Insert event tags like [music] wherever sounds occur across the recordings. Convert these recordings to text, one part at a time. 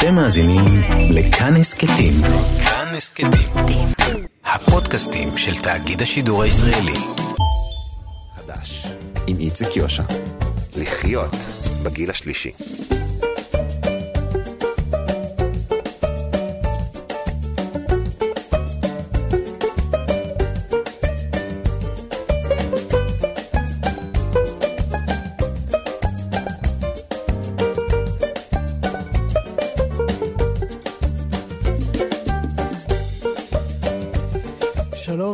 אתם מאזינים לכאן הסכתים. כאן הסכתים. הפודקאסטים של תאגיד השידור הישראלי. חדש, עם איציק יושע. לחיות בגיל השלישי.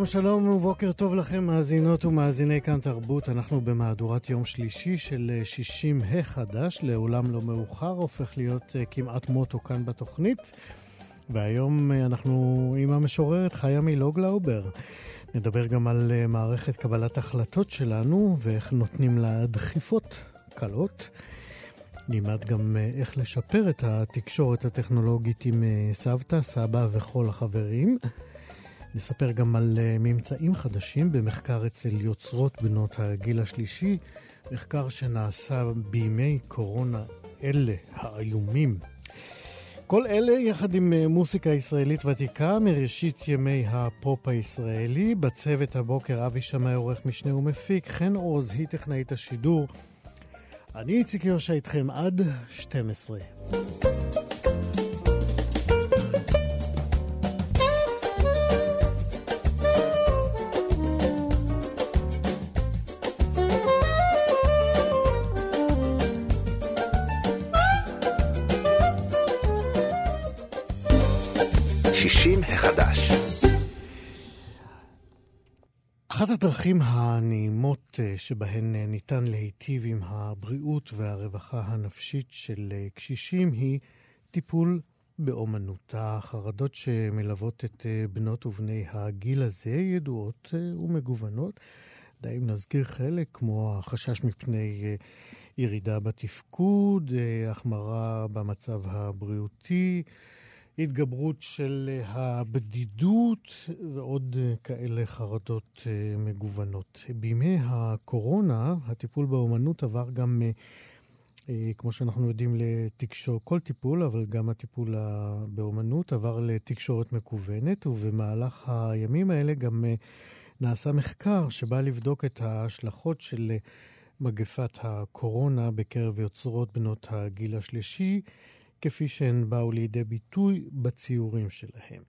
שלום, ובוקר טוב לכם, מאזינות ומאזיני כאן תרבות. אנחנו במהדורת יום שלישי של 60 ה חדש, לעולם לא מאוחר, הופך להיות אה, כמעט מוטו כאן בתוכנית. והיום אה, אנחנו עם המשוררת חיה מילוגלאובר. נדבר גם על אה, מערכת קבלת החלטות שלנו ואיך נותנים לה דחיפות קלות. נלמד גם איך לשפר את התקשורת הטכנולוגית עם סבתא, סבא וכל החברים. נספר גם על אה, ממצאים חדשים במחקר אצל יוצרות בנות הגיל השלישי, מחקר שנעשה בימי קורונה אלה האיומים. כל אלה יחד עם אה, מוסיקה ישראלית ותיקה מראשית ימי הפופ הישראלי. בצוות הבוקר אבי שמאי עורך משנה ומפיק, חן עוז היא טכנאית השידור. אני איציק יושע איתכם עד 12. הדרכים הנעימות אה, שבהן אה, ניתן להיטיב עם הבריאות והרווחה הנפשית של אה, קשישים היא טיפול באומנות. החרדות שמלוות את בנות ובני הגיל הזה ידועות ומגוונות. די אם נזכיר חלק, כמו החשש מפני ירידה בתפקוד, החמרה במצב הבריאותי, התגברות של אה, הבדידות ועוד אה, כאלה חרדות אה, מגוונות. בימי הקורונה, הטיפול באומנות עבר גם, כמו שאנחנו יודעים, לתקשורת, כל טיפול, אבל גם הטיפול באומנות עבר לתקשורת מקוונת, ובמהלך הימים האלה גם נעשה מחקר שבא לבדוק את ההשלכות של מגפת הקורונה בקרב יוצרות בנות הגיל השלישי. כפי שהן באו לידי ביטוי בציורים שלהם.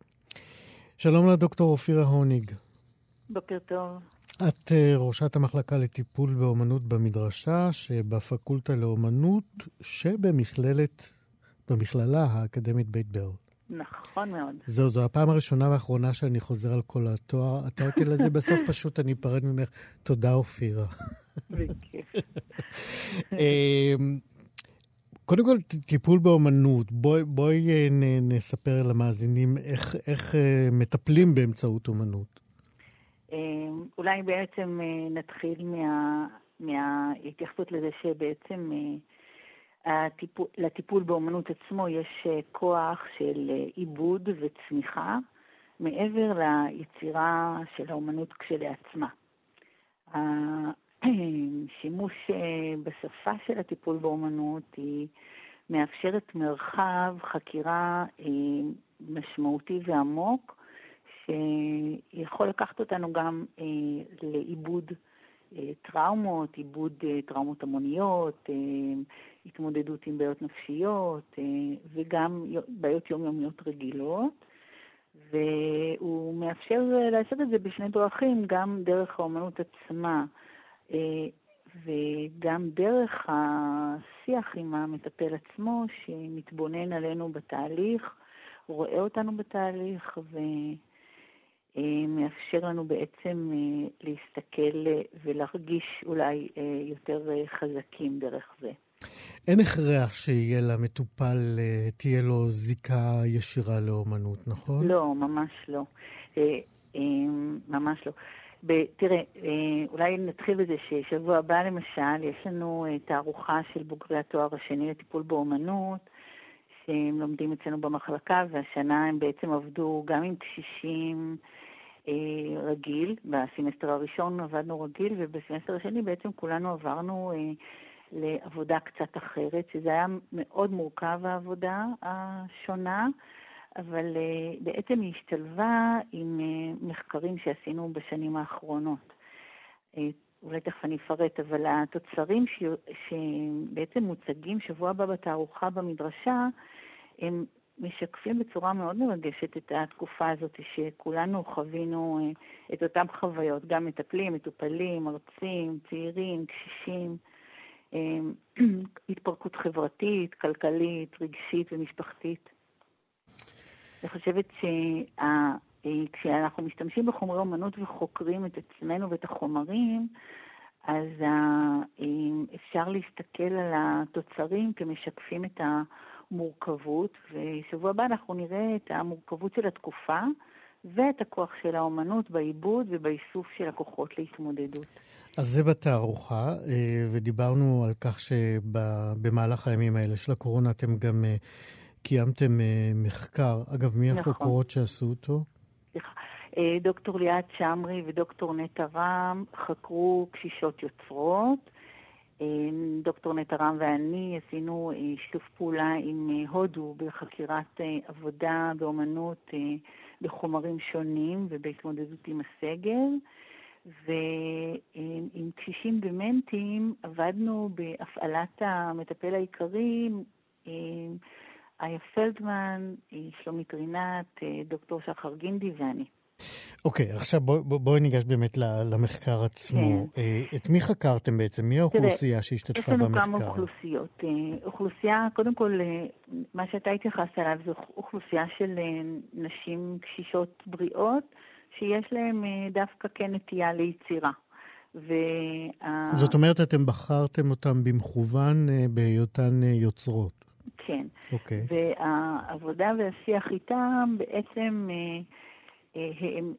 שלום לדוקטור אופירה הוניג. בוקר טוב. את אה, ראשת המחלקה לטיפול באומנות במדרשה שבפקולטה לאומנות שבמכללת, במכללה האקדמית בית ברל. נכון מאוד. זהו, זו הפעם הראשונה והאחרונה שאני חוזר על כל התואר. הטייטל הזה בסוף [laughs] פשוט אני אפרד ממך. תודה, אופירה. בכיף. [laughs] קודם כל, טיפול באומנות. בואי, בואי אה, נספר למאזינים איך, איך אה, מטפלים באמצעות אומנות. אה, אולי בעצם נתחיל מה, מההתייחסות לזה שבעצם הטיפול, לטיפול באומנות עצמו יש כוח של עיבוד וצמיחה מעבר ליצירה של האומנות כשלעצמה. [clears throat] שימוש אה, בשפה של הטיפול באומנות היא מאפשרת מרחב חקירה אה, משמעותי ועמוק, שיכול לקחת אותנו גם אה, לעיבוד טראומות, עיבוד טראומות המוניות, התמודדות עם בעיות נפשיות וגם בעיות יומיומיות רגילות. והוא מאפשר לעשות את זה בשני דרכים, גם דרך האומנות עצמה. אה, וגם דרך השיח עם המטפל עצמו, שמתבונן עלינו בתהליך, רואה אותנו בתהליך ומאפשר לנו בעצם אה, להסתכל ולהרגיש אולי אה, יותר חזקים דרך זה. אין הכרח שיהיה למטופל, תהיה לו זיקה ישירה לאומנות, נכון? לא, ממש לא. ממש לא. ב, תראה, אה, אולי נתחיל בזה ששבוע הבא למשל, יש לנו אה, תערוכה של בוגרי התואר השני לטיפול באומנות, שהם לומדים אצלנו במחלקה, והשנה הם בעצם עבדו גם עם קשישים אה, רגיל, בסמסטר הראשון עבדנו רגיל, ובסמסטר השני בעצם כולנו עברנו לעבודה קצת אחרת, שזה היה מאוד מורכב העבודה השונה, אבל uh, בעצם היא השתלבה עם uh, מחקרים שעשינו בשנים האחרונות. Uh, אולי תכף אני אפרט, אבל התוצרים ש... שבעצם מוצגים שבוע הבא בתערוכה במדרשה, הם משקפים בצורה מאוד מרגשת את התקופה הזאת שכולנו חווינו את אותן חוויות, גם מטפלים, מטופלים, מרצים, צעירים, קשישים. [clears throat] התפרקות חברתית, כלכלית, רגשית ומשפחתית. אני חושבת שכשאנחנו משתמשים בחומרי אומנות וחוקרים את עצמנו ואת החומרים, אז אפשר להסתכל על התוצרים כמשקפים את המורכבות, ושבוע הבא אנחנו נראה את המורכבות של התקופה ואת הכוח של האומנות בעיבוד ובאיסוף של הכוחות להתמודדות. אז זה בתערוכה, אה, ודיברנו על כך שבמהלך הימים האלה של הקורונה אתם גם אה, קיימתם אה, מחקר. אגב, מי נכון. החוקרות שעשו אותו? סליחה. דוקטור ליאת שמרי ודוקטור נטע רם חקרו קשישות יוצרות. דוקטור נטע רם ואני עשינו שיתוף פעולה עם הודו בחקירת עבודה באומנות בחומרים שונים ובהתמודדות עם הסגל. ועם קשישים דמנטיים עבדנו בהפעלת המטפל העיקרי, איה פלדמן, שלומית רינת, דוקטור שחר גינדי ואני. אוקיי, okay, עכשיו בואי בוא, בוא ניגש באמת למחקר עצמו. כן. אה, את מי חקרתם בעצם? מי האוכלוסייה שהשתתפה במחקר? יש לנו כמה אוכלוסיות. אה, אוכלוסייה, קודם כל, אה, מה שאתה התייחסת אליו זו אוכלוסייה של נשים קשישות בריאות. שיש אה, דווקא כן נטייה ליצירה. וה... זאת אומרת, אתם בחרתם אותם במכוון אה, בהיותן אה, יוצרות. כן. אוקיי. Okay. והעבודה והשיח איתם בעצם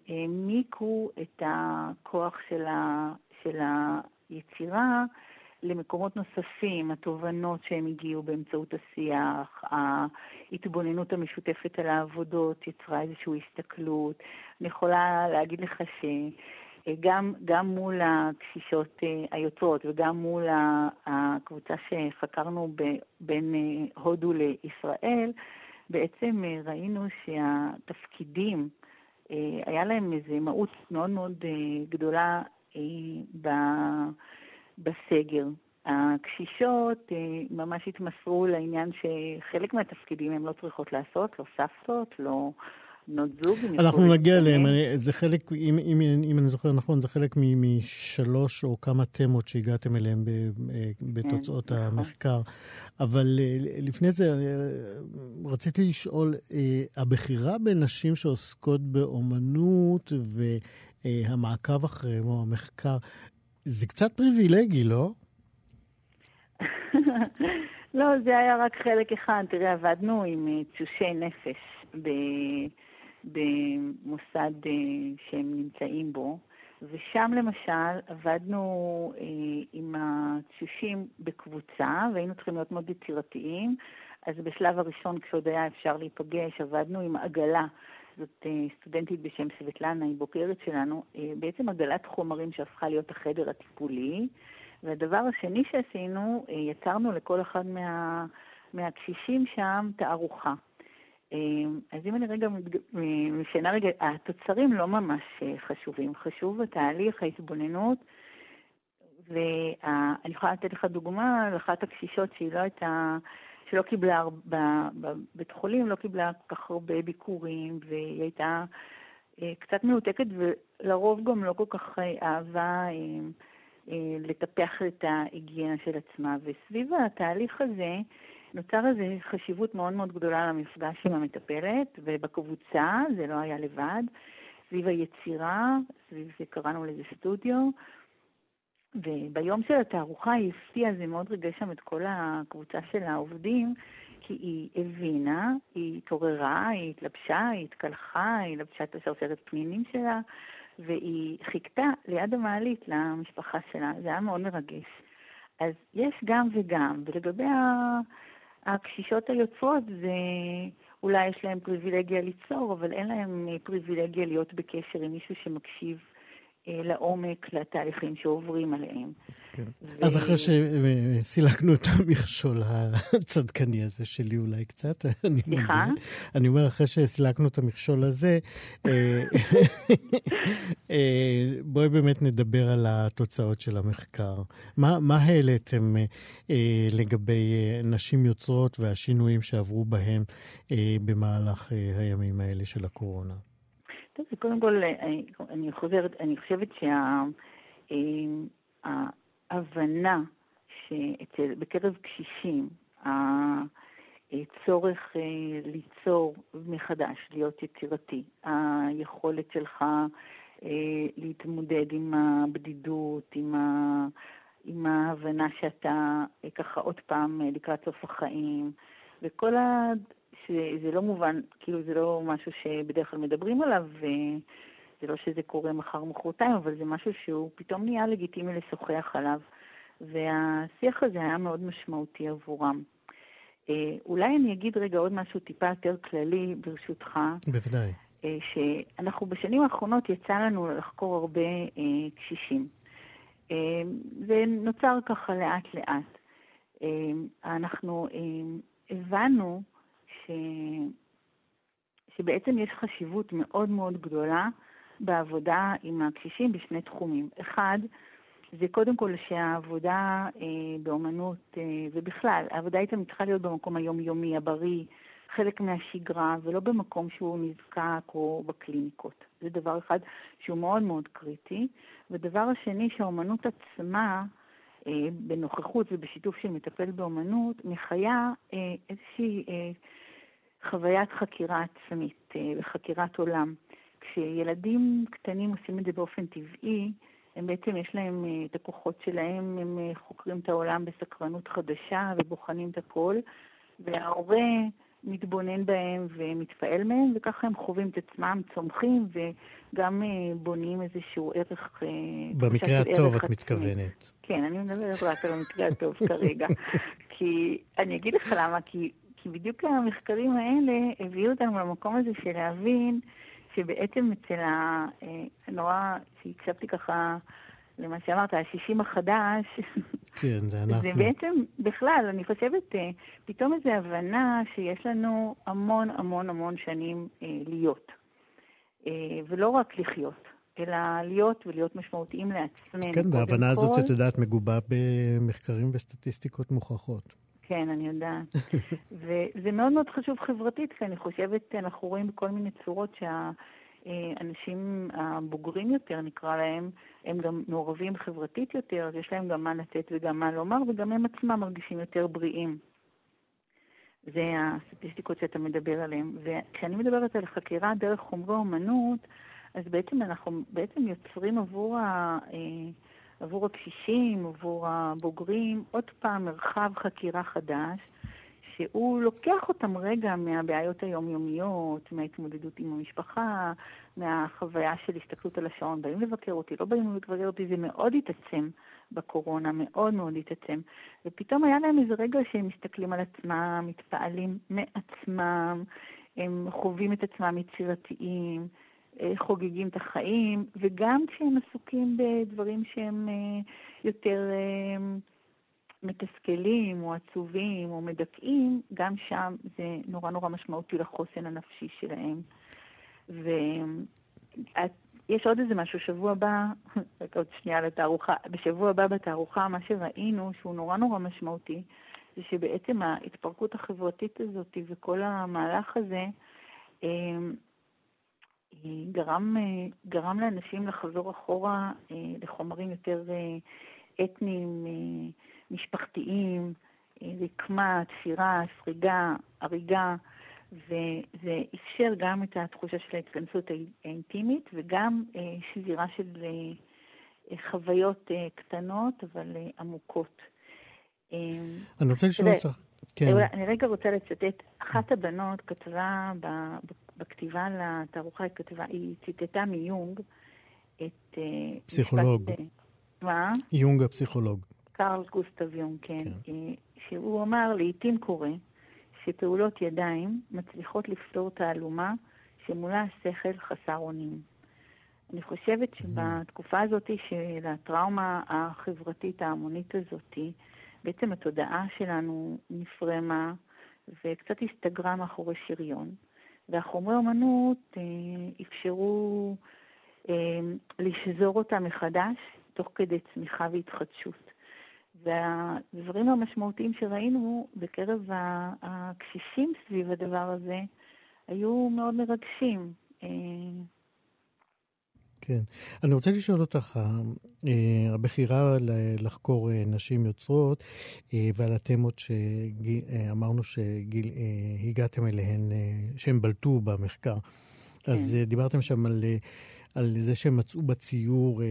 העמיקו את הכוח של, ה, של היצירה למקומות נוספים, התובנות שהם הגיעו באמצעות השיח, ההתבוננות המשותפת על העבודות יצרה איזושהי הסתכלות. אני יכולה להגיד לך שגם גם מול הקשישות אה, היוצרות וגם מול הקבוצה שחקרנו בין אה, הודו לישראל, בעצם אה, ראינו שהתפקידים, היה להם איזו מהות מאוד מאוד גדולה ב... בסגר. הקשישות ממש התמסרו לעניין שחלק מהתפקידים הן לא צריכות לעשות, לא סבתות, לא בנות זוג. אנחנו נגיע אליהם, זה חלק, אם, אם, אם אני זוכר נכון, זה חלק משלוש או כמה תמות שהגעתם אליהם בתוצאות כן, נכון. המחקר. אבל אה, לפני זה, אה, רציתי לשאול, אה, הבחירה בנשים שעוסקות באומנות והמעקב אחריהם, או המחקר, זה קצת פריבילגי, לא? [laughs] לא, זה היה רק חלק אחד. תראה, עבדנו עם תשושי נפש במוסד אה, שהם נמצאים בו, ושם למשל עבדנו אה, עם התשושים בקבוצה, והיינו צריכים להיות מאוד יצירתיים. אז בשלב הראשון, כשעוד היה אפשר להיפגש, עבדנו עם עגלה. זאת אה, סטודנטית בשם סבטלנה, היא בוגרת שלנו, בעצם עגלת חומרים שהפכה להיות החדר הטיפולי. והדבר השני שעשינו, יצרנו לכל אחד מה, מהקשישים שם תערוכה. אמ, אז אם אני רגע משנה רגע, התוצרים לא ממש אה, חשובים. חשוב התהליך, ההתבוננות, ואני יכולה לתת לך דוגמה על אחת הקשישות שהיא לא הייתה, שלא קיבלה, בבית חולים לא קיבלה כל כך הרבה ביקורים, והיא הייתה אה, קצת מנותקת, ולרוב גם לא כל כך אה, אהבה לטפח את ההיגיינה של עצמה. וסביב התהליך הזה, נוצר איזו חשיבות מאוד מאוד גדולה למפגש עם המטפלת, ובקבוצה, זה לא היה לבד, סביב היצירה, סביב זה קראנו לזה סטודיו, וביום של התערוכה היא הפתיעה, זה מאוד ריגש שם את כל הקבוצה של העובדים, כי היא הבינה, היא התעוררה, היא התלבשה, היא התקלחה, היא לבשה את השרשרת פנינים שלה, והיא חיכתה ליד המעלית למשפחה שלה. זה היה מאוד מרגש. אז יש גם וגם, ולגבי. הקשישות היוצרות זה, אולי יש להן פריבילגיה ליצור, אבל אין להן פריבילגיה להיות בקשר עם מישהו שמקשיב לעומק לתהליכים שעוברים עליהם. כן. ו... אז אחרי שסילקנו את המכשול הצדקני הזה שלי אולי קצת, [laughs] אני סליחה? אני אומר, אחרי שסילקנו את המכשול הזה, אה, [laughs] אה, בואי באמת נדבר על התוצאות של המחקר. מה, מה העליתם אה, לגבי נשים יוצרות והשינויים שעברו בהם במהלך הימים האלה של הקורונה? טוב, קודם כל, אני חוזרת, אני חושבת שה... ההבנה שבקרב קשישים הצורך אה, ליצור מחדש, להיות יצירתי, היכולת שלך אה, להתמודד עם הבדידות, עם, ה... עם ההבנה שאתה אה, ככה עוד פעם לקראת סוף החיים, וכל. שזה לא מובן, כאילו זה לא משהו שבדרך כלל מדברים עליו, זה לא שזה קורה מחר מחרתיים, אבל זה משהו שהוא פתאום נהיה לגיטימי לשוחח עליו, והשיח הזה היה מאוד משמעותי עבורם. אה, אולי אני אגיד רגע עוד משהו טיפה יותר כללי, ברשותך. בוודאי. אה, שאנחנו בשנים האחרונות יצא לנו לחקור הרבה אה, קשישים. זה נוצר ככה לאט-לאט. אנחנו הבנו ש... שבעצם יש חשיבות מאוד מאוד גדולה בעבודה עם הקשישים בשני תחומים. אחד, זה קודם כל שהעבודה אה, באומנות, אה, ובכלל, העבודה איתם צריכה להיות במקום היומיומי, הבריא, חלק מהשגרה, ולא במקום שהוא נזקק או בקליניקות. זה דבר אחד שהוא מאוד מאוד קריטי. ודבר השני, שהאומנות עצמה, אה, בנוכחות ובשיתוף של מטפל באומנות, מחיה אה, איזושהי אה, חוויית חקירה עצמית אה, וחקירת עולם. כשילדים קטנים עושים את זה באופן טבעי, הם בעצם, יש להם אה, את הכוחות שלהם, הם אה, חוקרים את העולם בסקרנות חדשה ובוחנים את הכל, וההורה מתבונן בהם ומתפעל מהם, וככה הם חווים את עצמם, צומחים וגם בונים איזשהו ערך... במקרה הטוב את מתכוונת. כן, אני מדברת רק על המקרה הטוב כרגע. [laughs] כי אני אגיד לך למה, כי, כי בדיוק המחקרים האלה הביאו אותנו למקום הזה של להבין שבעצם אצל ה... אה, נורא, שהקשבתי ככה למה שאמרת, השישים החדש, כן, זה אנחנו. זה בעצם, בכלל, אני חושבת, אה, פתאום איזו הבנה שיש לנו המון המון המון שנים אה, להיות. ולא רק לחיות, אלא להיות ולהיות משמעותיים לעצמנו. כן, וההבנה הזאת, את יודעת, מגובה במחקרים וסטטיסטיקות מוכחות. כן, אני יודעת. [laughs] וזה מאוד מאוד חשוב חברתית, כי אני חושבת, אנחנו רואים בכל מיני צורות שהאנשים הבוגרים יותר, נקרא להם, הם גם מעורבים חברתית יותר, יש להם גם מה לתת וגם מה לומר, וגם הם עצמם מרגישים יותר בריאים. זה הסטטיסטיקות שאתה מדבר עליהן. וכשאני מדברת על חקירה דרך חומרי אומנות, אז בעצם אנחנו בעצם יוצרים עבור ה... אה, עבור הקשישים, עבור הבוגרים, עוד פעם מרחב חקירה חדש, שהוא לוקח אותם רגע מהבעיות היומיומיות, מההתמודדות עם המשפחה, מהחוויה של הסתכלות על השעון, באים לבקר אותי, לא באים לבקר אותי, זה מאוד התעצם בקורונה, מאוד מאוד התעצם. ופתאום היה להם איזה רגע שהם מסתכלים על עצמם, מתפעלים מעצמם, הם חווים את עצמם יצירתיים. אה, חוגגים את החיים, וגם כשהם עסוקים בדברים שהם אה, יותר אה, מתסכלים או עצובים או מדכאים, גם שם זה נורא נורא משמעותי לחוסן הנפשי שלהם. ויש עוד איזה משהו, שבוע הבא, [laughs] רק עוד שנייה לתערוכה, בשבוע הבא בתערוכה, מה שראינו, שהוא נורא נורא משמעותי, זה שבעצם ההתפרקות החברתית הזאת וכל המהלך הזה, גרם, אה, גרם לאנשים לחזור אחורה אה, לחומרים יותר אה, אתניים, משפחתיים, רקמה, תפירה, סריגה, הריגה, וזה אפשר גם את התחושה של ההתכנסות האינטימית וגם שבירה של חוויות קטנות אבל עמוקות. אני רוצה לשאול אותך. כן. אני רגע רוצה לצטט. אחת הבנות כתבה בכתיבה לתערוכה, היא כתבה, היא ציטטה מיונג את... אה, פסיכולוג. משפט, מה? יונג הפסיכולוג. קרל גוסטב יונג, כן. כן. אה, שהוא אמר, לעיתים קורה שפעולות ידיים מצליחות לפתור תעלומה שמולה השכל חסר אונים. אני חושבת שבתקופה הזאת של הטראומה החברתית ההמונית הזאת, בעצם התודעה שלנו נפרמה וקצת הסתגרה מאחורי שריון, והחומרי אומנות אה, אפשרו אה, לשזור אותה מחדש תוך כדי צמיחה והתחדשות. והדברים המשמעותיים שראינו בקרב הקשישים סביב הדבר הזה היו מאוד מרגשים. אה, כן. אני רוצה לשאול אותך, אה, הבחירה לחקור אה, נשים יוצרות ועל התמות שאמרנו שהגעתם אליהן, שהן בלטו במחקר. כן. אז דיברתם שם על על זה שהם מצאו בציור אה,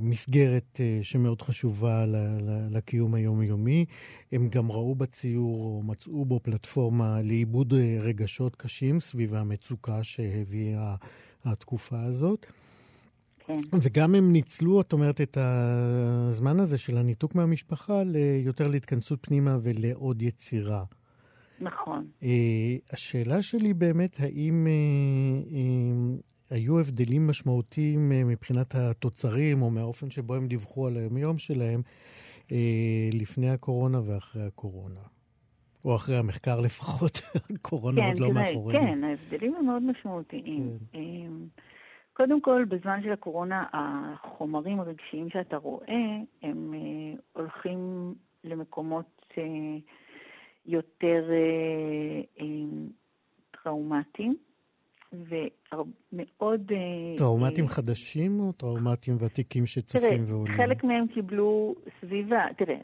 מסגרת אה, שמאוד חשובה ל, ל, לקיום היומיומי. הם גם ראו בציור, או מצאו בו פלטפורמה לעיבוד אה, רגשות קשים סביב המצוקה שהביאה התקופה הזאת. כן. וגם הם ניצלו, את אומרת, את הזמן הזה של הניתוק מהמשפחה ליותר להתכנסות פנימה ולעוד יצירה. נכון. Uh, השאלה שלי באמת, האם uh, uh, היו הבדלים משמעותיים אה, מבחינת התוצרים או מהאופן שבו הם דיווחו על היומיום שלהם אה, לפני הקורונה ואחרי הקורונה. או אחרי המחקר לפחות, [laughs] הקורונה כן, עוד לא מאחורינו. כן, ההבדלים הם מאוד משמעותיים. כן. קודם כל, בזמן של הקורונה, החומרים הרגשיים שאתה רואה, הם אה, הולכים למקומות יותר טראומטיים. ומאוד... אה, טראומטים uh, חדשים או טראומטים ותיקים שצפים תראה, ועולים? חלק מהם קיבלו סביבה, תראה,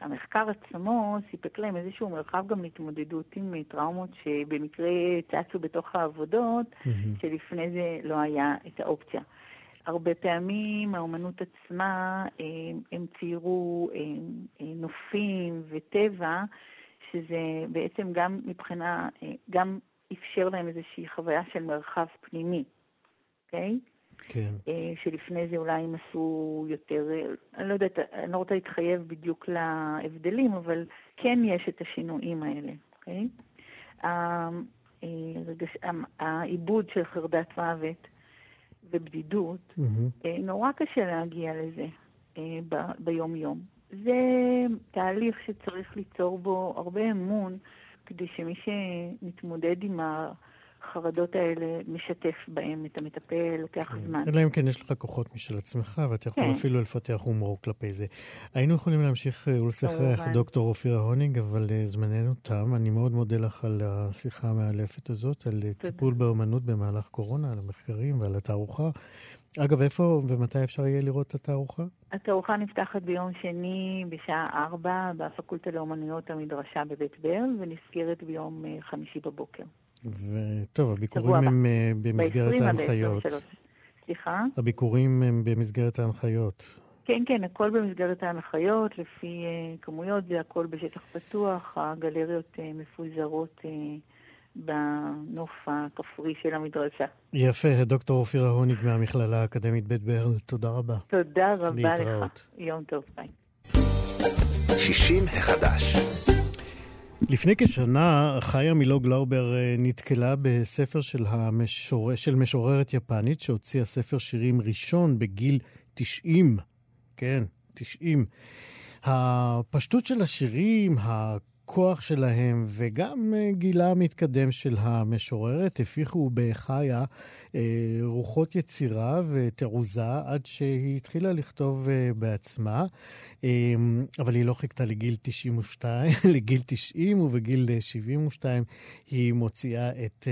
המחקר עצמו סיפק להם איזשהו מרחב גם להתמודדות עם אה, טראומות שבמקרה צצו בתוך העבודות, mm-hmm. שלפני זה לא היה את האופציה. הרבה פעמים האומנות עצמה, הם, הם ציירו הם, הם נופים וטבע, שזה בעצם גם מבחינה, גם אפשר להם איזושהי חוויה של מרחב פנימי, אוקיי? כן. אה, שלפני זה אולי הם עשו יותר, אה, אני לא יודעת, אני לא רוצה להתחייב בדיוק להבדלים, אבל כן יש את השינויים האלה, אוקיי? אה, העיבוד של חרדת מוות ובדידות, mm-hmm. נורא קשה להגיע לזה ביום-יום. זה תהליך שצריך ליצור בו הרבה אמון כדי שמי שמתמודד עם החרדות האלה משתף בהם את המטפל, לוקח כן. זמן. אלא אם כן יש לך כוחות משל עצמך, ואתה יכול כן. אפילו לפתח הומור כלפי זה. היינו יכולים להמשיך אה, ולשחח דוקטור אופירה הוניג, אבל אה, זמננו תם. אני מאוד מודה לך על השיחה המאלפת הזאת, על אה, תודה. טיפול באומנות במהלך קורונה, על המחקרים ועל התערוכה. אגב, איפה ומתי אפשר יהיה לראות את התערוכה? התערוכה נפתחת ביום שני בשעה 4 בפקולטה לאומנויות המדרשה בבית ברל, ונסגרת ביום אה, חמישי בבוקר. וטוב, הביקורים הם אה, במסגרת ההנחיות. סליחה? הביקורים הם במסגרת ההנחיות. כן, כן, הכל במסגרת ההנחיות, לפי uh, כמויות, זה הכל בשטח פתוח, הגלריות מפוזרות בנוף הכפרי של המדרשה. יפה, דוקטור אופירה הוניג מהמכללה האקדמית בית ברל, תודה רבה. תודה רבה להתראות. לך, יום טוב, ביי. 60 החדש. לפני כשנה חיה מילו גלאובר אה, נתקלה בספר של, המשור... של משוררת יפנית שהוציאה ספר שירים ראשון בגיל 90. כן, 90. הפשטות של השירים, הכוח שלהם וגם אה, גילה המתקדם של המשוררת הפיחו בחיה אה, רוחות יצירה ותעוזה עד שהיא התחילה לכתוב אה, בעצמה, אבל היא לא חיכתה לגיל 92, [laughs] לגיל 90 ובגיל 72 היא מוציאה את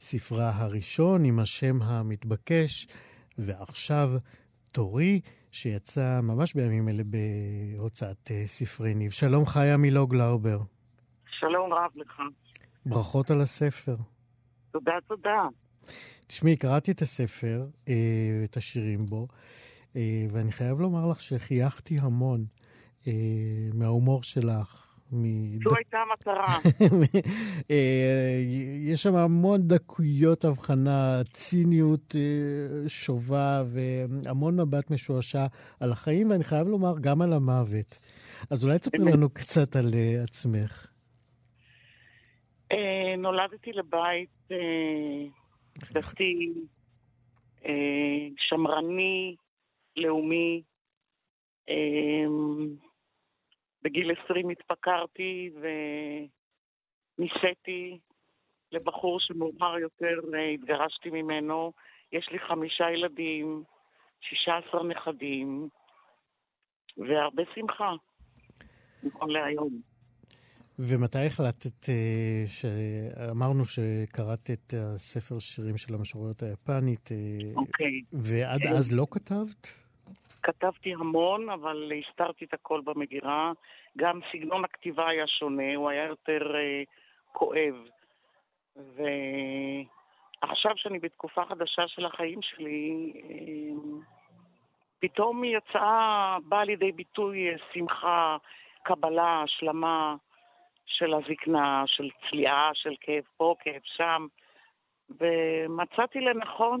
ספרה הראשון עם השם המתבקש, ועכשיו תורי. שיצא ממש בימים אלה בהוצאת ספרי ניב. שלום חיה מילו גלאובר. שלום רב לך. ברכות על הספר. תודה, תודה. תשמעי, קראתי את הספר, אה, את השירים בו, אה, ואני חייב לומר לך שחייכתי המון מההומור שלך, זו הייתה המטרה. [laughs] אה, יש שם המון דקויות הבחנה, ציניות אה, שובה והמון מבט משועשע על החיים, ואני חייב לומר, גם על המוות. אז אולי תספרי לנו קצת על אה, עצמך. נולדתי לבית דתי, אה, שמרני, לאומי. אה, בגיל 20 התפקרתי ונישאתי לבחור שמאוחר יותר אה, התגרשתי ממנו. יש לי חמישה ילדים, שישה עשר נכדים, והרבה שמחה, נכון להיום. ומתי החלטת, אה, אמרנו שקראת את הספר שירים של המשוררת היפנית, אה, אוקיי. ועד אז לא כתבת? כתבתי המון, אבל הסתרתי את הכל במגירה. גם סגנון הכתיבה היה שונה, הוא היה יותר uh, כואב. ועכשיו שאני בתקופה חדשה של החיים שלי, uh, פתאום היא יצאה, באה לידי ביטוי שמחה, קבלה, השלמה של הזקנה, של צליעה, של כאב פה, כאב שם. ומצאתי לנכון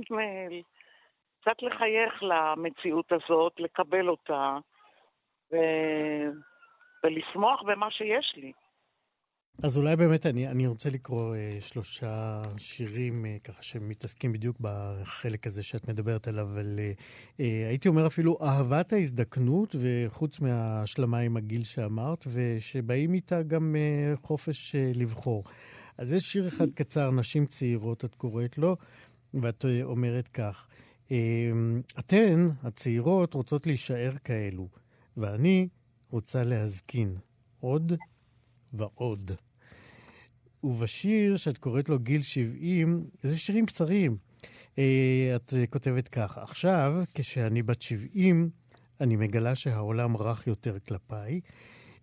קצת לחייך למציאות הזאת, לקבל אותה, ו... ולשמוח במה שיש לי. אז אולי באמת אני, אני רוצה לקרוא אה, שלושה שירים אה, ככה שמתעסקים בדיוק בחלק הזה שאת מדברת עליו, אבל אה, אה, הייתי אומר אפילו אהבת ההזדקנות, וחוץ מההשלמה עם הגיל שאמרת, ושבאים איתה גם אה, חופש אה, לבחור. אז יש שיר אחד קצר, נשים צעירות, את קוראת לו, ואת אה, אומרת כך: אמ, אתן, הצעירות, רוצות להישאר כאלו, ואני רוצה להזקין עוד ועוד. ובשיר שאת קוראת לו גיל 70, זה שירים קצרים. אה, את כותבת כך, עכשיו, כשאני בת 70, אני מגלה שהעולם רך יותר כלפיי,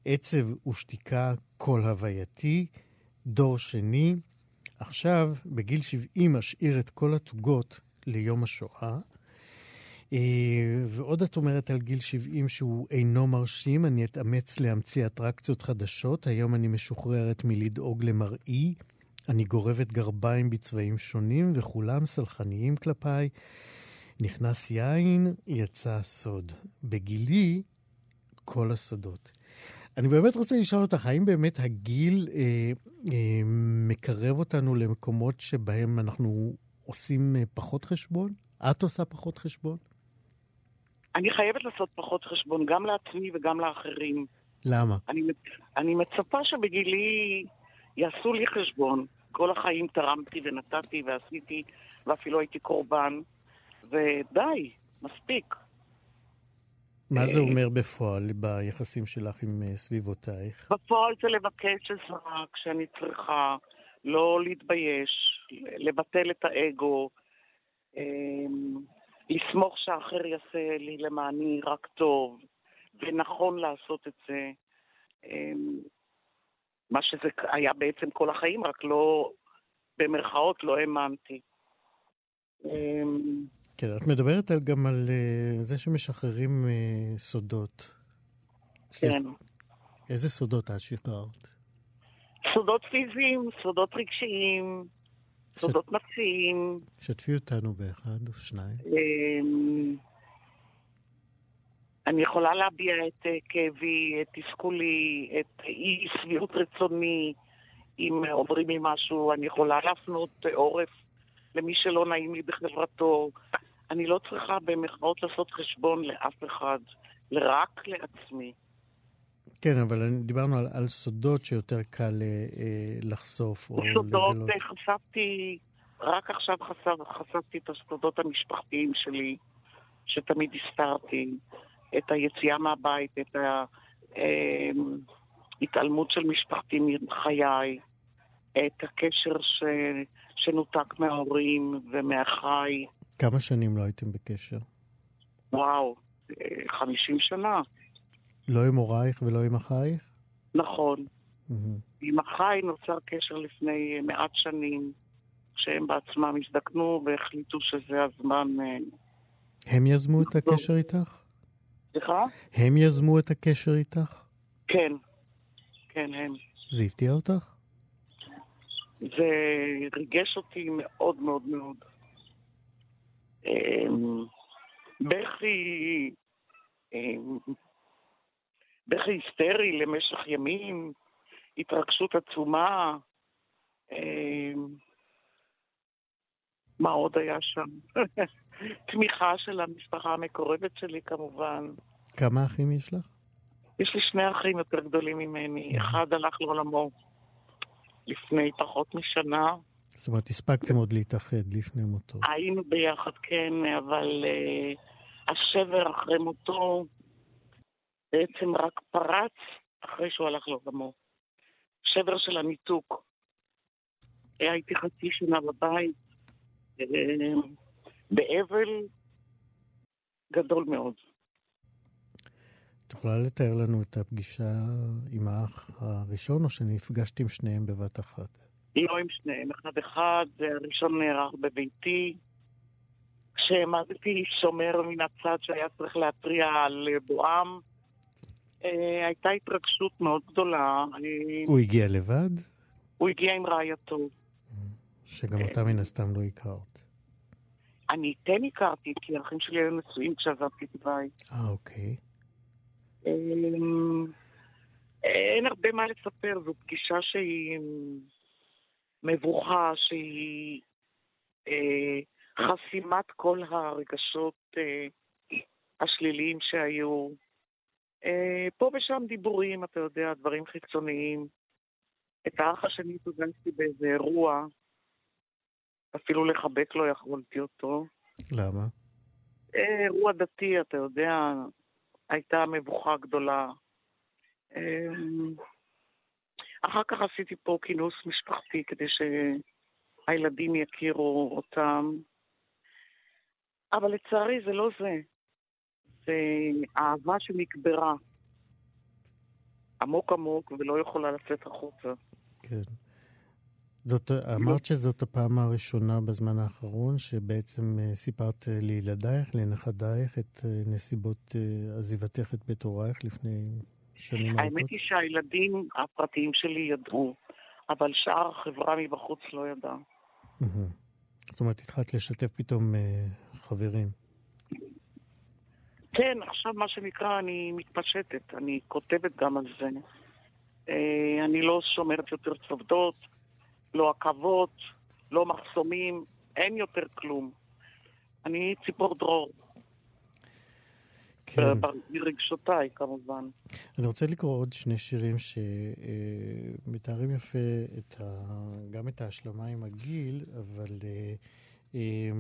עצב ושתיקה כל הווייתי, דור שני. עכשיו, בגיל 70 אשאיר את כל התוגות ליום השואה. אה, ועוד את אומרת על גיל 70 שהוא אינו מרשים, אני אתאמץ להמציא אטרקציות חדשות, היום אני משוחררת מלדאוג למראי, אני גורבת גרביים בצבעים שונים וכולם סלחניים כלפיי. נכנס יין, יצא סוד. בגילי, כל הסודות. אני באמת רוצה לשאול אותך, האם באמת הגיל אה, אה, מקרב אותנו למקומות שבהם אנחנו עושים אה, פחות חשבון? את עושה פחות חשבון? אני חייבת לעשות פחות חשבון, גם לעצמי וגם לאחרים. למה? אני, אני מצפה שבגילי יעשו לי חשבון. כל החיים תרמתי ונתתי ועשיתי, ואפילו הייתי קורבן, ודי, מספיק. מה זה אומר בפועל ביחסים שלך עם אה, סביבותייך? בפועל זה לבקש עזרה כשאני צריכה, לא להתבייש, לבטל את האגו, אמ, לסמוך שהאחר יעשה לי למעני רק טוב, ונכון לעשות את זה. אמ, מה שזה היה בעצם כל החיים, רק לא, במרכאות, לא האמנתי. אמ, כן, את מדברת גם על uh, זה שמשחררים uh, סודות. כן. איזה סודות את שחררת? סודות פיזיים, סודות רגשיים, סודות נפשיים. שתפי אותנו באחד או שניים. אמ, אני יכולה להביע את אה, כאבי, את תסכולי, את אי שביעות רצוני, אם אומרים לי משהו, אני יכולה להפנות עורף למי שלא נעים לי בחברתו. אני לא צריכה במחאות לעשות חשבון לאף אחד, רק לעצמי. כן, אבל דיברנו על, על סודות שיותר קל אה, לחשוף או סודות, לגלות. סודות, חשפתי, רק עכשיו חשף, חשפתי את הסודות המשפחתיים שלי, שתמיד הסתרתי, את היציאה מהבית, את ההתעלמות של משפחתי מחיי, את הקשר ש, שנותק מההורים ומאחיי. כמה שנים לא הייתם בקשר? וואו, חמישים שנה. לא עם הורייך ולא עם אחייך? נכון. Mm-hmm. עם אחיי נוצר קשר לפני מעט שנים, שהם בעצמם הזדקנו והחליטו שזה הזמן... אה, הם יזמו את הקשר איתך? סליחה? הם יזמו את הקשר איתך? כן, כן, הם. זה הפתיע אותך? זה ריגש אותי מאוד מאוד מאוד. אמ, בכי אמ, בכי היסטרי למשך ימים, התרגשות עצומה. אמ, מה עוד היה שם? [laughs] תמיכה של המשפחה המקורבת שלי כמובן. כמה אחים יש לך? יש לי שני אחים יותר גדולים ממני. אחד הלך לעולמו לפני פחות משנה. זאת אומרת, הספקתם עוד להתאחד לפני מותו. היינו ביחד, כן, אבל uh, השבר אחרי מותו בעצם רק פרץ אחרי שהוא הלך לעולמו. שבר של הניתוק. הייתי חצי שנה בבית, uh, באבל גדול מאוד. את יכולה לתאר לנו את הפגישה עם האח הראשון, או שנפגשתי עם שניהם בבת אחת? לא עם שניהם, אחד-אחד. הראשון נערך בביתי. כשעמדתי שומר מן הצד שהיה צריך להתריע על בואם, אה, הייתה התרגשות מאוד גדולה. הוא הגיע לבד? הוא הגיע עם רעייתו. שגם אותה מן הסתם לא הכרת. אני כן הכרתי, כי האחים שלי היו נשואים כשעזבתי את הבית. אה, אוקיי. אמ, אין הרבה מה לספר, זו פגישה שהיא מבוכה, שהיא אה, חסימת כל הרגשות אה, השליליים שהיו. אה, פה ושם דיבורים, אתה יודע, דברים חיצוניים. את האח השני פגשתי באיזה אירוע, אפילו לחבק לא יכולתי אותו. למה? אירוע דתי, אתה יודע, הייתה מבוכה גדולה. אמ, אחר כך עשיתי פה כינוס משפחתי כדי שהילדים יכירו אותם. אבל לצערי זה לא זה. זה אהבה שנקברה עמוק עמוק ולא יכולה לצאת החוצה. כן. זאת, אמרת שזאת הפעם הראשונה בזמן האחרון שבעצם אה, סיפרת אה, לילדייך, לנכדייך, את אה, נסיבות עזיבתך את בית הורייך לפני שנים ארוכות? האמת היא שהילדים הפרטיים שלי ידעו, אבל שאר החברה מבחוץ לא ידעה. זאת אומרת, התחלת לשתף פתאום חברים. כן, עכשיו מה שנקרא, אני מתפשטת, אני כותבת גם על זה. אני לא שומרת יותר צובדות. לא עכבות, לא מחסומים, אין יותר כלום. אני ציפור דרור. כן. ברגשותיי, כמובן. אני רוצה לקרוא עוד שני שירים שמתארים יפה את ה... גם את ההשלמה עם הגיל, אבל אה,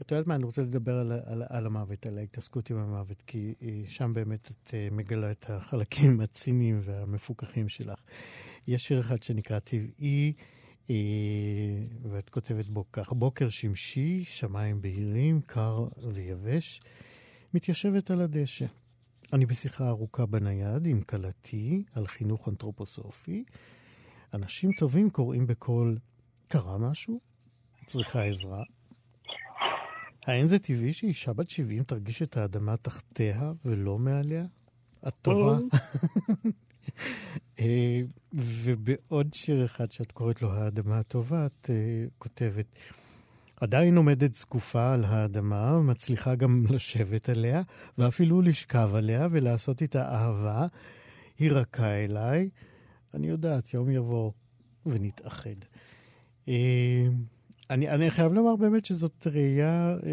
את יודעת מה, אני רוצה לדבר על, על, על המוות, על ההתעסקות עם המוות, כי אה, שם באמת את אה, מגלה את החלקים הציניים והמפוקחים שלך. יש שיר אחד שנקרא טבעי, אה, ואת כותבת בו כך: בוקר שמשי, שמיים בהירים, קר ויבש, מתיישבת על הדשא. אני בשיחה ארוכה בנייד עם כלתי על חינוך אנתרופוסופי. אנשים טובים קוראים בקול, קרה משהו? צריכה עזרה? האין זה טבעי שאישה בת 70 תרגיש את האדמה תחתיה ולא מעליה? את תוהה. אה, ובעוד שיר אחד שאת קוראת לו האדמה הטובה, את uh, כותבת, עדיין עומדת זקופה על האדמה, מצליחה גם לשבת עליה, ואפילו לשכב עליה ולעשות איתה אהבה. היא רכה אליי, אני יודעת, יום יבוא ונתאחד. אני, אני חייב לומר באמת שזאת ראייה uh,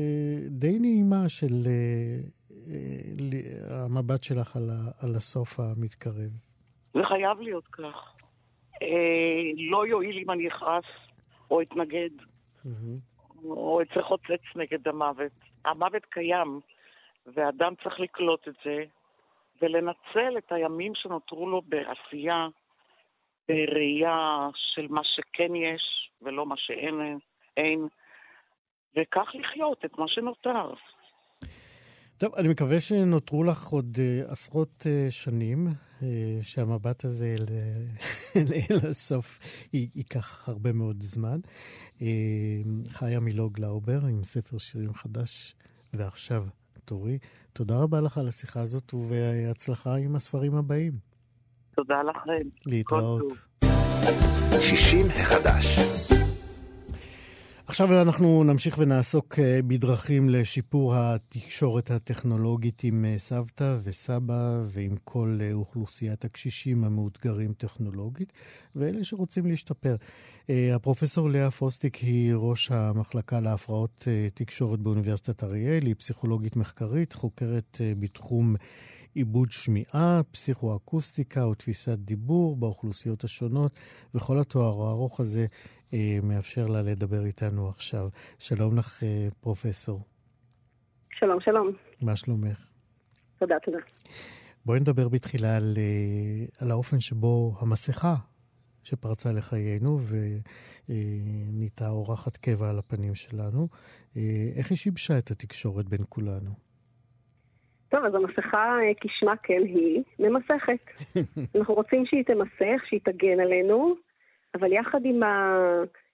די נעימה של uh, uh, המבט שלך על, ה, על הסוף המתקרב. זה חייב להיות כך. אה, לא יועיל אם אני אכעס או אתנגד, mm-hmm. או אצא חוצץ נגד המוות. המוות קיים, ואדם צריך לקלוט את זה, ולנצל את הימים שנותרו לו בעשייה, בראייה של מה שכן יש ולא מה שאין, אין, וכך לחיות את מה שנותר. טוב, אני מקווה שנותרו לך עוד uh, עשרות uh, שנים, uh, שהמבט הזה אל, [laughs] אל הסוף ייקח הרבה מאוד זמן. Uh, חיה מילוג לאובר עם ספר שירים חדש, ועכשיו תורי. תודה רבה לך על השיחה הזאת, ובהצלחה עם הספרים הבאים. תודה לכם. להתראות. 60 החדש. עכשיו אנחנו נמשיך ונעסוק אה, בדרכים לשיפור התקשורת הטכנולוגית עם אה, סבתא וסבא ועם כל אה, אוכלוסיית הקשישים המאותגרים טכנולוגית ואלה שרוצים להשתפר. הפרופסור לאה פוסטיק היא ראש המחלקה להפרעות תקשורת באוניברסיטת אריאל, היא פסיכולוגית מחקרית, חוקרת בתחום עיבוד שמיעה, פסיכואקוסטיקה ותפיסת דיבור באוכלוסיות השונות, וכל התואר הארוך הזה מאפשר לה לדבר איתנו עכשיו. שלום לך, אה, פרופסור. שלום, שלום. מה שלומך? תודה, תודה. בואי נדבר בתחילה על, אה, על האופן שבו המסכה שפרצה לחיינו ונהייתה אורחת קבע על הפנים שלנו, איך היא שיבשה את התקשורת בין כולנו? טוב, אז המסכה, כשמה כן היא, ממסכת. [laughs] אנחנו רוצים שהיא תמסך, שהיא תגן עלינו, אבל יחד עם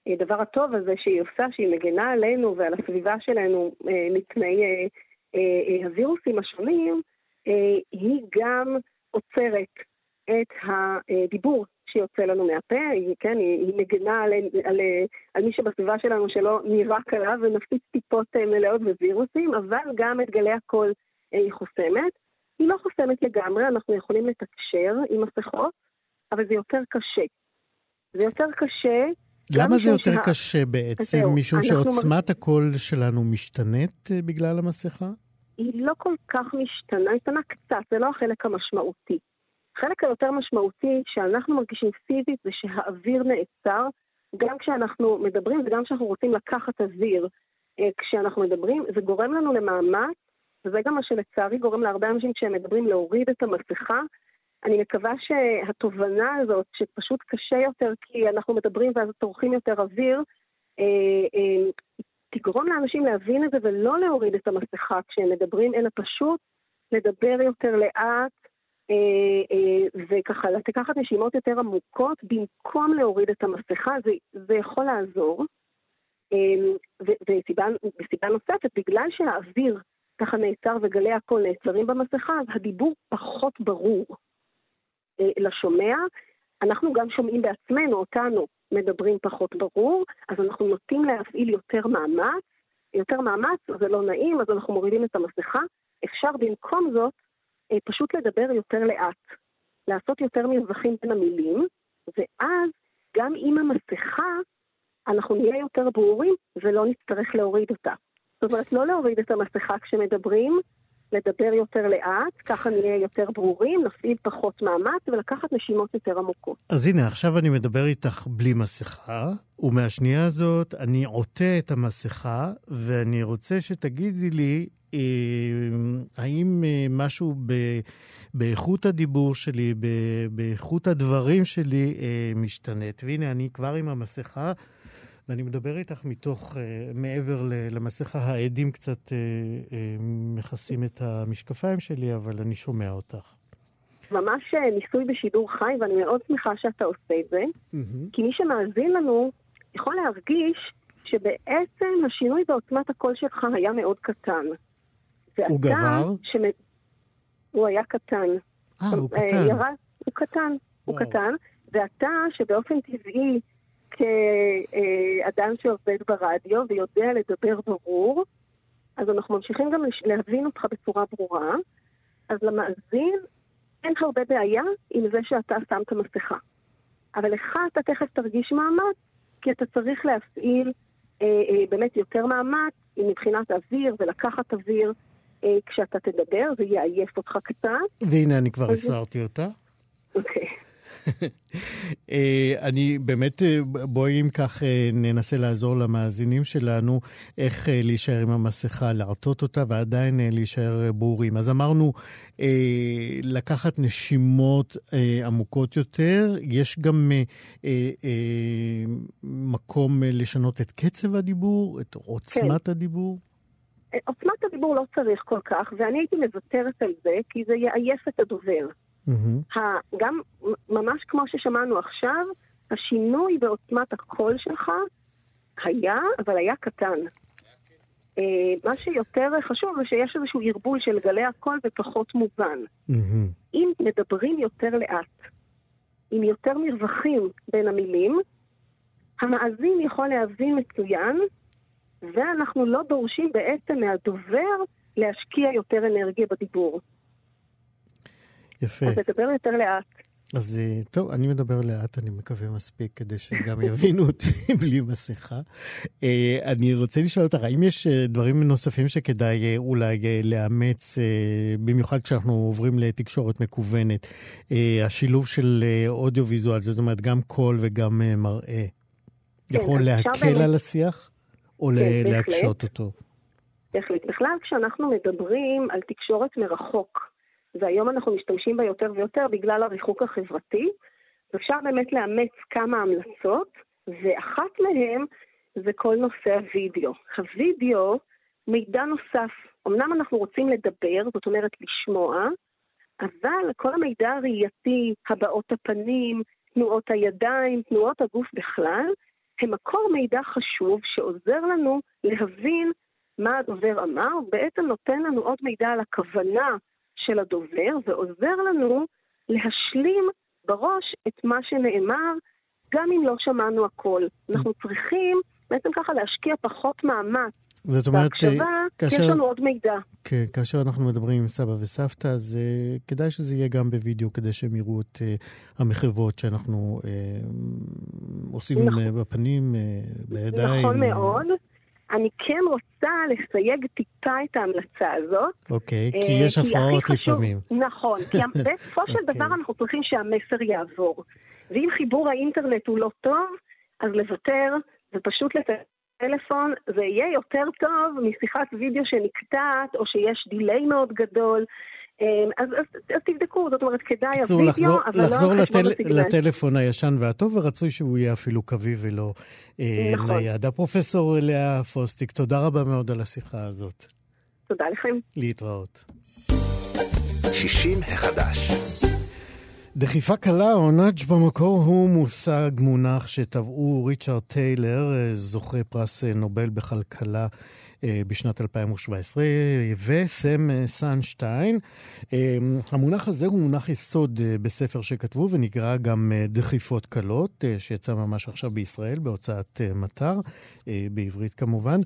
הדבר הטוב הזה שהיא עושה, שהיא מגנה עלינו ועל הסביבה שלנו אה, מפני אה, אה, הווירוסים השונים, היא גם עוצרת את הדיבור שיוצא לנו מהפה, היא, כן, היא, מגנה על, על, על מי שבסביבה שלנו שלא נירק עליו ונפיץ טיפות מלאות ווירוסים, אבל גם את גלי הקול היא חוסמת. היא לא חוסמת לגמרי, אנחנו יכולים לתקשר עם מסכות, אבל זה יותר קשה. זה יותר קשה. למה זה יותר שה... קשה בעצם? משום שעוצמת מ... הקול שלנו משתנית אה, בגלל המסכה? היא לא כל כך משתנה, היא משתנה קצת, זה לא החלק המשמעותי. החלק היותר משמעותי שאנחנו מרגישים פיזית זה שהאוויר נעצר, גם כשאנחנו מדברים וגם כשאנחנו רוצים לקחת אוויר אה, כשאנחנו מדברים, זה גורם לנו למאמץ, וזה גם מה שלצערי גורם להרבה אנשים כשהם מדברים להוריד את המסכה, אני מקווה שהתובנה הזאת, שפשוט קשה יותר כי אנחנו מדברים ואז צורכים יותר אוויר, אה, אה, תגרום לאנשים להבין את זה ולא להוריד את המסכה כשהם מדברים, אלא פשוט לדבר יותר לאט, אה, וככה לקחת נשימות יותר עמוקות במקום להוריד את המסכה, זה, זה יכול לעזור. וסיבה נוספת, בגלל שהאוויר ככה נעצר וגלי הקול נעצרים במסכה, אז הדיבור פחות ברור. אה, לשומע, אנחנו גם שומעים בעצמנו, אותנו, מדברים פחות ברור, אז אנחנו נוטים להפעיל יותר מאמץ. יותר מאמץ זה לא נעים, אז אנחנו מורידים את המסכה. אפשר במקום זאת אה, פשוט לדבר יותר לאט, לעשות יותר מרווחים בין המילים, ואז גם עם המסכה אנחנו נהיה יותר ברורים ולא נצטרך להוריד אותה. זאת אומרת, לא להוריד את המסכה כשמדברים, לדבר יותר לאט, ככה נהיה יותר ברורים, נפעיל פחות מאמץ ולקחת נשימות יותר עמוקות. אז הנה, עכשיו אני מדבר איתך בלי מסכה, ומהשנייה הזאת אני עוטה את המסכה, ואני רוצה שתגידי לי אה, האם אה, משהו ב, באיכות הדיבור שלי, ב, באיכות הדברים שלי אה, משתנית. והנה, אני כבר עם המסכה. ואני מדבר איתך מתוך, uh, מעבר למסכה, העדים קצת uh, uh, מכסים את המשקפיים שלי, אבל אני שומע אותך. ממש ניסוי בשידור חי, ואני מאוד שמחה שאתה עושה את זה, mm-hmm. כי מי שמאזין לנו יכול להרגיש שבעצם השינוי בעוצמת הקול שלך היה מאוד קטן. הוא גבר? שמ... הוא היה קטן. אה, הוא קטן. ירד... הוא קטן, וואו. הוא קטן, ואתה, שבאופן טבעי כאדם שעובד ברדיו ויודע לדבר ברור, אז אנחנו ממשיכים גם להבין אותך בצורה ברורה. אז למאזין אין הרבה בעיה עם זה שאתה שם את המסכה. אבל לך אתה תכף תרגיש מאמץ, כי אתה צריך להפעיל אה, אה, באמת יותר מאמץ מבחינת אוויר ולקחת אוויר אה, כשאתה תדבר, זה יעייף אותך קצת. והנה אני כבר הסרתי אותה. אוקיי. אה, אני באמת, אה, בואי אם כך אה, ננסה לעזור למאזינים שלנו איך להישאר עם המסכה, לעטות אותה ועדיין להישאר ברורים. אז אמרנו, לקחת נשימות עמוקות יותר, יש גם מקום לשנות את קצב הדיבור, את עוצמת כן. הדיבור? עוצמת הדיבור לא צריך כל כך, ואני הייתי מוותרת על זה, כי זה יעייף את הדובר. Mm-hmm. גם ממש כמו ששמענו עכשיו, השינוי בעוצמת הקול שלך היה, אבל היה קטן. Uh, מה שיותר חשוב זה שיש איזשהו ערבול של גלי הקול ופחות מובן. Mm-hmm. אם מדברים יותר לאט, עם יותר מרווחים בין המילים, המאזין יכול להבין מצוין ואנחנו לא דורשים בעצם מהדובר להשקיע יותר אנרגיה בדיבור. יפה. אז לדבר יותר לאט. אז אה, טוב, אני מדבר לאט, אני מקווה מספיק, כדי שגם יבינו אותי [laughs] בלי מסכה. אה, אני רוצה לשאול אותך, האם יש אה, דברים נוספים שכדאי אולי לאמץ, במיוחד כשאנחנו עוברים לתקשורת מקוונת, השילוב של אודיו-ויזואל, זאת אומרת, גם קול וגם מראה, כן, יכול להקל. על השיח, או כן, להקשות אותו? בהחלט. בכלל, כשאנחנו מדברים על תקשורת מרחוק, והיום אנחנו משתמשים בה יותר ויותר בגלל הריחוק החברתי. אפשר באמת לאמץ כמה המלצות, ואחת מהן זה כל נושא הוידאו. הוידאו, מידע נוסף. אמנם אנחנו רוצים לדבר, זאת אומרת לשמוע, אבל כל המידע הראייתי, הבעות הפנים, תנועות הידיים, תנועות הגוף בכלל, הם מקור מידע חשוב שעוזר לנו להבין מה הדובר אמר, בעצם נותן לנו עוד מידע על הכוונה של הדובר ועוזר לנו להשלים בראש את מה שנאמר, גם אם לא שמענו הכל. אנחנו צריכים בעצם ככה להשקיע פחות מאמץ. זאת אומרת, בהקשבה, כאשר, יש לנו עוד מידע. כן, כאשר אנחנו מדברים עם סבא וסבתא, אז uh, כדאי שזה יהיה גם בווידאו, כדי שהם יראו את uh, המחוות שאנחנו uh, עושים נכון. בפנים, uh, בידיים. נכון מאוד. אני כן רוצה לסייג טיפה את ההמלצה הזאת. אוקיי, okay, כי אה, יש הפרעות לפעמים. נכון, כי [laughs] בסופו של okay. דבר אנחנו צריכים שהמסר יעבור. ואם חיבור האינטרנט הוא לא טוב, אז לוותר ופשוט לטלפון, זה יהיה יותר טוב משיחת וידאו שנקטעת, או שיש דיליי מאוד גדול. אמ, אז, אז, אז תבדקו, זאת אומרת, כדאי הווידאו, לחזור, אבל לחזור לא על חשבון לטל, לטלפון הישן והטוב, ורצוי שהוא יהיה אפילו קווי ולא אה, נכון. נייד. הפרופסור לאה פוסטיק, תודה רבה מאוד על השיחה הזאת. תודה לכם. להתראות. 60 החדש. דחיפה קלה או נאג' במקור הוא מושג, מונח שטבעו ריצ'רד טיילר, אה, זוכה פרס אה, נובל בכלכלה אה, בשנת 2017, וסם סנשטיין. המונח הזה הוא מונח יסוד בספר שכתבו ונקרא גם דחיפות קלות, שיצא ממש עכשיו בישראל בהוצאת מטר, בעברית כמובן.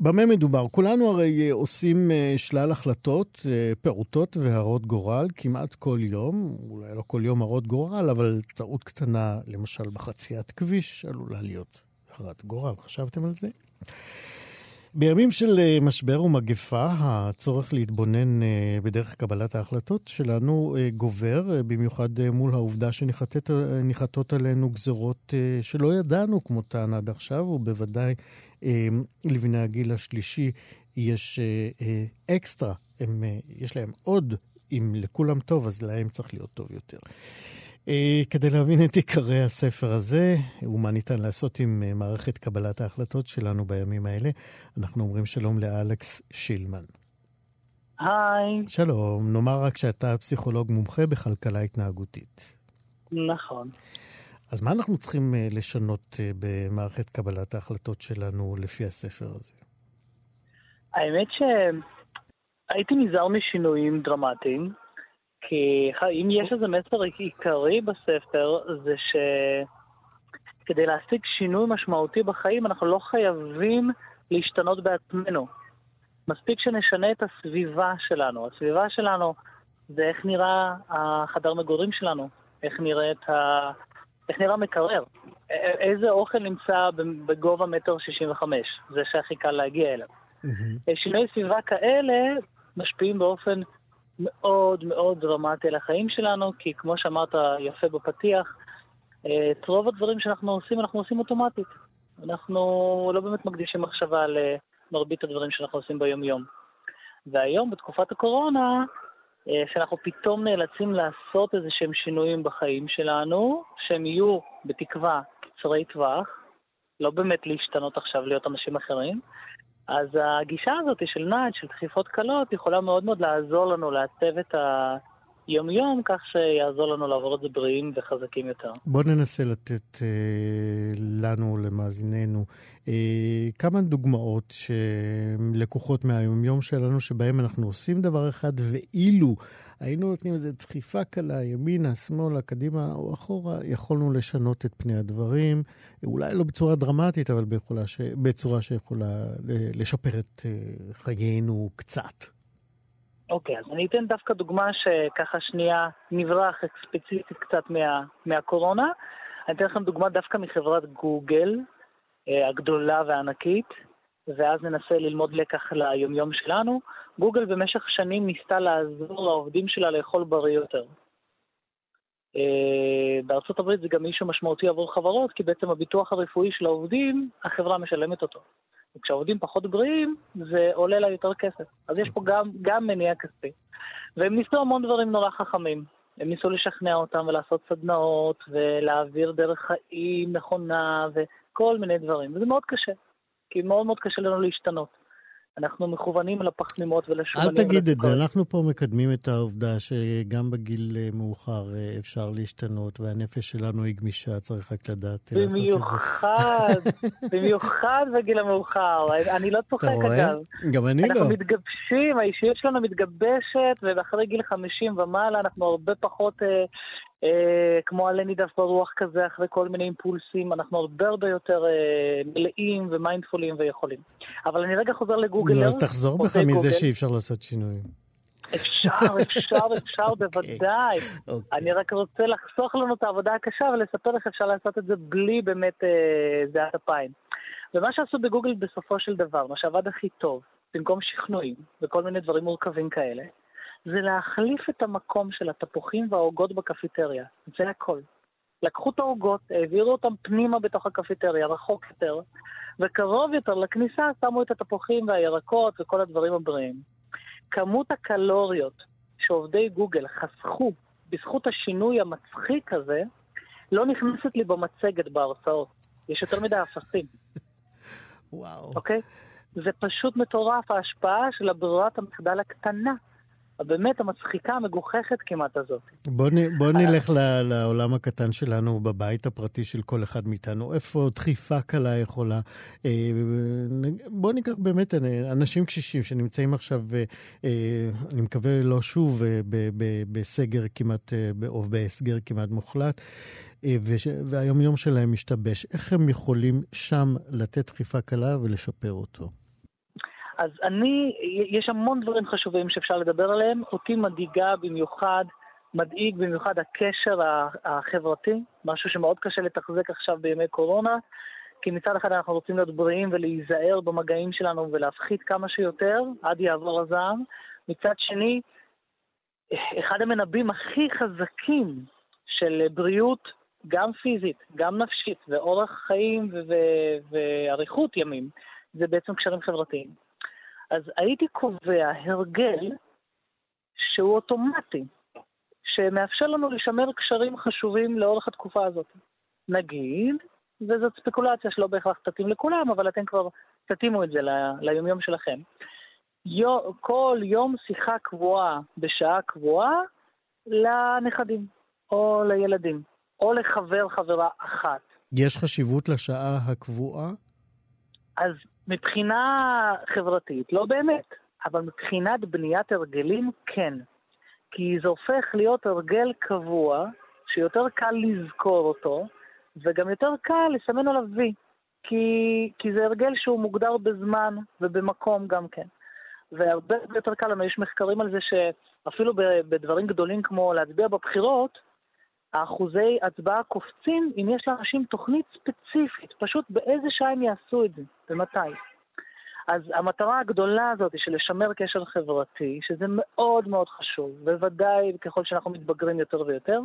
במה מדובר? כולנו הרי עושים שלל החלטות פעוטות והרות גורל כמעט כל יום, אולי לא כל יום הרות גורל, אבל טעות קטנה, למשל בחציית כביש, עלולה להיות הרת גורל. חשבתם על זה? בימים של אה, משבר ומגפה, הצורך להתבונן אה, בדרך קבלת ההחלטות שלנו אה, גובר, במיוחד מול העובדה שניחתות עלינו גזרות שלא ידענו כמותן עד עכשיו, ובוודאי לבני הגיל השלישי יש אקסטרה, הם, יש להם עוד, אם לכולם טוב, אז להם צריך להיות טוב יותר. כדי להבין את עיקרי הספר הזה, ומה ניתן לעשות עם מערכת קבלת ההחלטות שלנו בימים האלה, אנחנו אומרים שלום לאלכס שילמן. היי. שלום, נאמר רק שאתה פסיכולוג מומחה בכלכלה התנהגותית. נכון. אז מה אנחנו צריכים uh, לשנות uh, במערכת קבלת ההחלטות שלנו לפי הספר הזה? האמת שהייתי נזהר משינויים דרמטיים. כי אם יש איזה מסר עיקרי בספר, זה שכדי להשיג שינוי משמעותי בחיים, אנחנו לא חייבים להשתנות בעצמנו. מספיק שנשנה את הסביבה שלנו. הסביבה שלנו זה איך נראה החדר מגורים שלנו, איך, נראית ה... איך נראה מקרר, איזה אוכל נמצא בגובה מטר שישים וחמש, זה שהכי קל להגיע אליו. Mm-hmm. שינוי סביבה כאלה משפיעים באופן מאוד מאוד דרמטי על החיים שלנו, כי כמו שאמרת יפה בפתיח, אה, את רוב הדברים שאנחנו עושים, אנחנו עושים אוטומטית. אנחנו לא באמת מקדישים מחשבה למרבית הדברים שאנחנו עושים ביום-יום. והיום, בתקופת הקורונה, שאנחנו פתאום נאלצים לעשות איזה שהם שינויים בחיים שלנו, שהם יהיו, בתקווה, קצרי טווח, לא באמת להשתנות עכשיו להיות אנשים אחרים, אז הגישה הזאת של נאג', של דחיפות קלות, יכולה מאוד מאוד לעזור לנו לעצב את, ה... יום-יום, כך שיעזור לנו לעבור את זה בריאים וחזקים יותר. בואו ננסה לתת אה, לנו, למאזיננו, אה, כמה דוגמאות שלקוחות מהיומיום שלנו, שבהם אנחנו עושים דבר אחד, ואילו היינו נותנים איזו דחיפה קלה, ימינה, שמאלה, קדימה או אחורה, יכולנו לשנות את פני הדברים, אולי לא בצורה דרמטית, אבל ש... בצורה שיכולה לשפר את אה, חיינו קצת. אוקיי, אז אני אתן דווקא דוגמה שככה שנייה נברח ספציפית קצת מה, מהקורונה. אני אתן לכם דוגמה דווקא מחברת גוגל, אה, הגדולה והענקית, ואז ננסה ללמוד לקח ליומיום שלנו. גוגל במשך שנים ניסתה לעזור לעובדים שלה לאכול בריא יותר. אה, בארצות הברית זה גם מישהו משמעותי עבור חברות, כי בעצם הביטוח הרפואי של העובדים, החברה משלמת אותו. וכשהעובדים פחות בריאים, זה עולה לה יותר כסף. אז יש פה גם, גם מניע כספי. והם ניסו המון דברים נורא חכמים. הם ניסו לשכנע אותם ולעשות סדנאות, ולהעביר דרך חיים נכונה, וכל מיני דברים. וזה מאוד קשה, כי מאוד מאוד קשה לנו להשתנות. אנחנו מכוונים לפחמימות ולשומנים. אל תגיד את זה, אנחנו פה מקדמים את העובדה שגם בגיל אה, מאוחר אה, אפשר להשתנות, והנפש שלנו היא גמישה, צריך רק לדעת לעשות את זה. במיוחד, [laughs] במיוחד בגיל המאוחר. אני לא צוחק אגב. גם אני אנחנו לא. אנחנו מתגבשים, האישיות שלנו מתגבשת, ואחרי גיל 50 ומעלה אנחנו הרבה פחות אה, כמו עלה נידף ברוח כזה, אחרי כל מיני אימפולסים, אנחנו הרבה הרבה יותר אה, מלאים ומיינדפולים ויכולים. אבל אני רגע חוזר לגוגל. נו, אז תחזור בך מזה שאי אפשר לעשות שינויים. אפשר, אפשר, [laughs] אפשר, אוקיי. בוודאי. אוקיי. אני רק רוצה לחסוך לנו את העבודה הקשה ולספר איך אפשר לעשות את זה בלי באמת אה, זיעת אפיים. ומה שעשו בגוגל בסופו של דבר, מה שעבד הכי טוב, במקום שכנועים וכל מיני דברים מורכבים כאלה, זה להחליף את המקום של התפוחים והעוגות בקפיטריה. זה הכל. לקחו את העוגות, העבירו אותם פנימה בתוך הקפיטריה, רחוק יותר, וקרוב יותר לכניסה שמו את התפוחים והירקות וכל הדברים הבריאים. כמות הקלוריות שעובדי גוגל חסכו בזכות השינוי המצחיק הזה, לא נכנסת לי במצגת בהרצאות. יש יותר מדי אפסים. וואו. אוקיי? זה פשוט מטורף, ההשפעה של הברירת המחדל הקטנה הבאמת המצחיקה, המגוחכת כמעט הזאת. בוא, נ, בוא נלך ל, לעולם הקטן שלנו, בבית הפרטי של כל אחד מאיתנו. איפה דחיפה קלה יכולה... אה, בוא ניקח באמת אנשים קשישים שנמצאים עכשיו, אה, אני מקווה לא שוב אה, בסגר כמעט, או בהסגר כמעט מוחלט. והיומיום שלהם משתבש. איך הם יכולים שם לתת דחיפה קלה ולשפר אותו? אז אני, יש המון דברים חשובים שאפשר לדבר עליהם. אותי מדאיגה במיוחד, מדאיג במיוחד הקשר החברתי, משהו שמאוד קשה לתחזק עכשיו בימי קורונה, כי מצד אחד אנחנו רוצים להיות בריאים ולהיזהר במגעים שלנו ולהפחית כמה שיותר עד יעבור הזעם. מצד שני, אחד המנבאים הכי חזקים של בריאות, גם פיזית, גם נפשית, ואורח חיים ואריכות ימים, זה בעצם קשרים חברתיים. אז הייתי קובע הרגל שהוא אוטומטי, שמאפשר לנו לשמר קשרים חשובים לאורך התקופה הזאת. נגיד, וזאת ספקולציה שלא בהכרח תתאים לכולם, אבל אתם כבר תתאימו את זה ליומיום שלכם. יו, כל יום שיחה קבועה בשעה קבועה לנכדים או לילדים, או לחבר חברה אחת. יש חשיבות לשעה הקבועה? אז מבחינה חברתית, לא באמת, אבל מבחינת בניית הרגלים, כן. כי זה הופך להיות הרגל קבוע, שיותר קל לזכור אותו, וגם יותר קל לסמן עליו וי. כי, כי זה הרגל שהוא מוגדר בזמן ובמקום גם כן. והרבה יותר קל לנו, יש מחקרים על זה שאפילו בדברים גדולים כמו להצביע בבחירות, האחוזי הצבעה קופצים אם יש לאנשים תוכנית ספציפית, פשוט באיזה שעה הם יעשו את זה ומתי. אז המטרה הגדולה הזאת של לשמר קשר חברתי, שזה מאוד מאוד חשוב, בוודאי ככל שאנחנו מתבגרים יותר ויותר,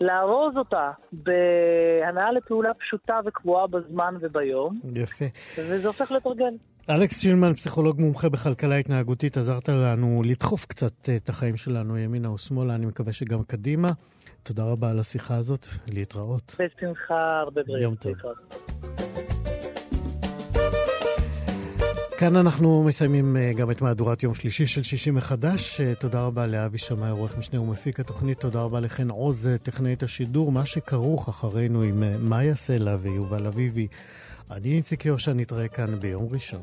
לארוז אותה בהנאה לפעולה פשוטה וקבועה בזמן וביום. יפה. וזה הופך לתרגל. אלכס שילמן, פסיכולוג מומחה בכלכלה התנהגותית, עזרת לנו לדחוף קצת את החיים שלנו ימינה ושמאלה, אני מקווה שגם קדימה. תודה רבה על השיחה הזאת, להתראות. בשמחה, הרבה בריאות. יום טוב. כאן אנחנו מסיימים אה, גם את מהדורת יום שלישי של שישי מחדש. אה, תודה רבה לאבי שמאי, עורך משנה ומפיק התוכנית. תודה רבה לחן עוז, אה, טכנאית השידור. מה שכרוך אחרינו עם מאיה סלע ויובל אביבי. אני איציק יושע, נתראה כאן ביום ראשון.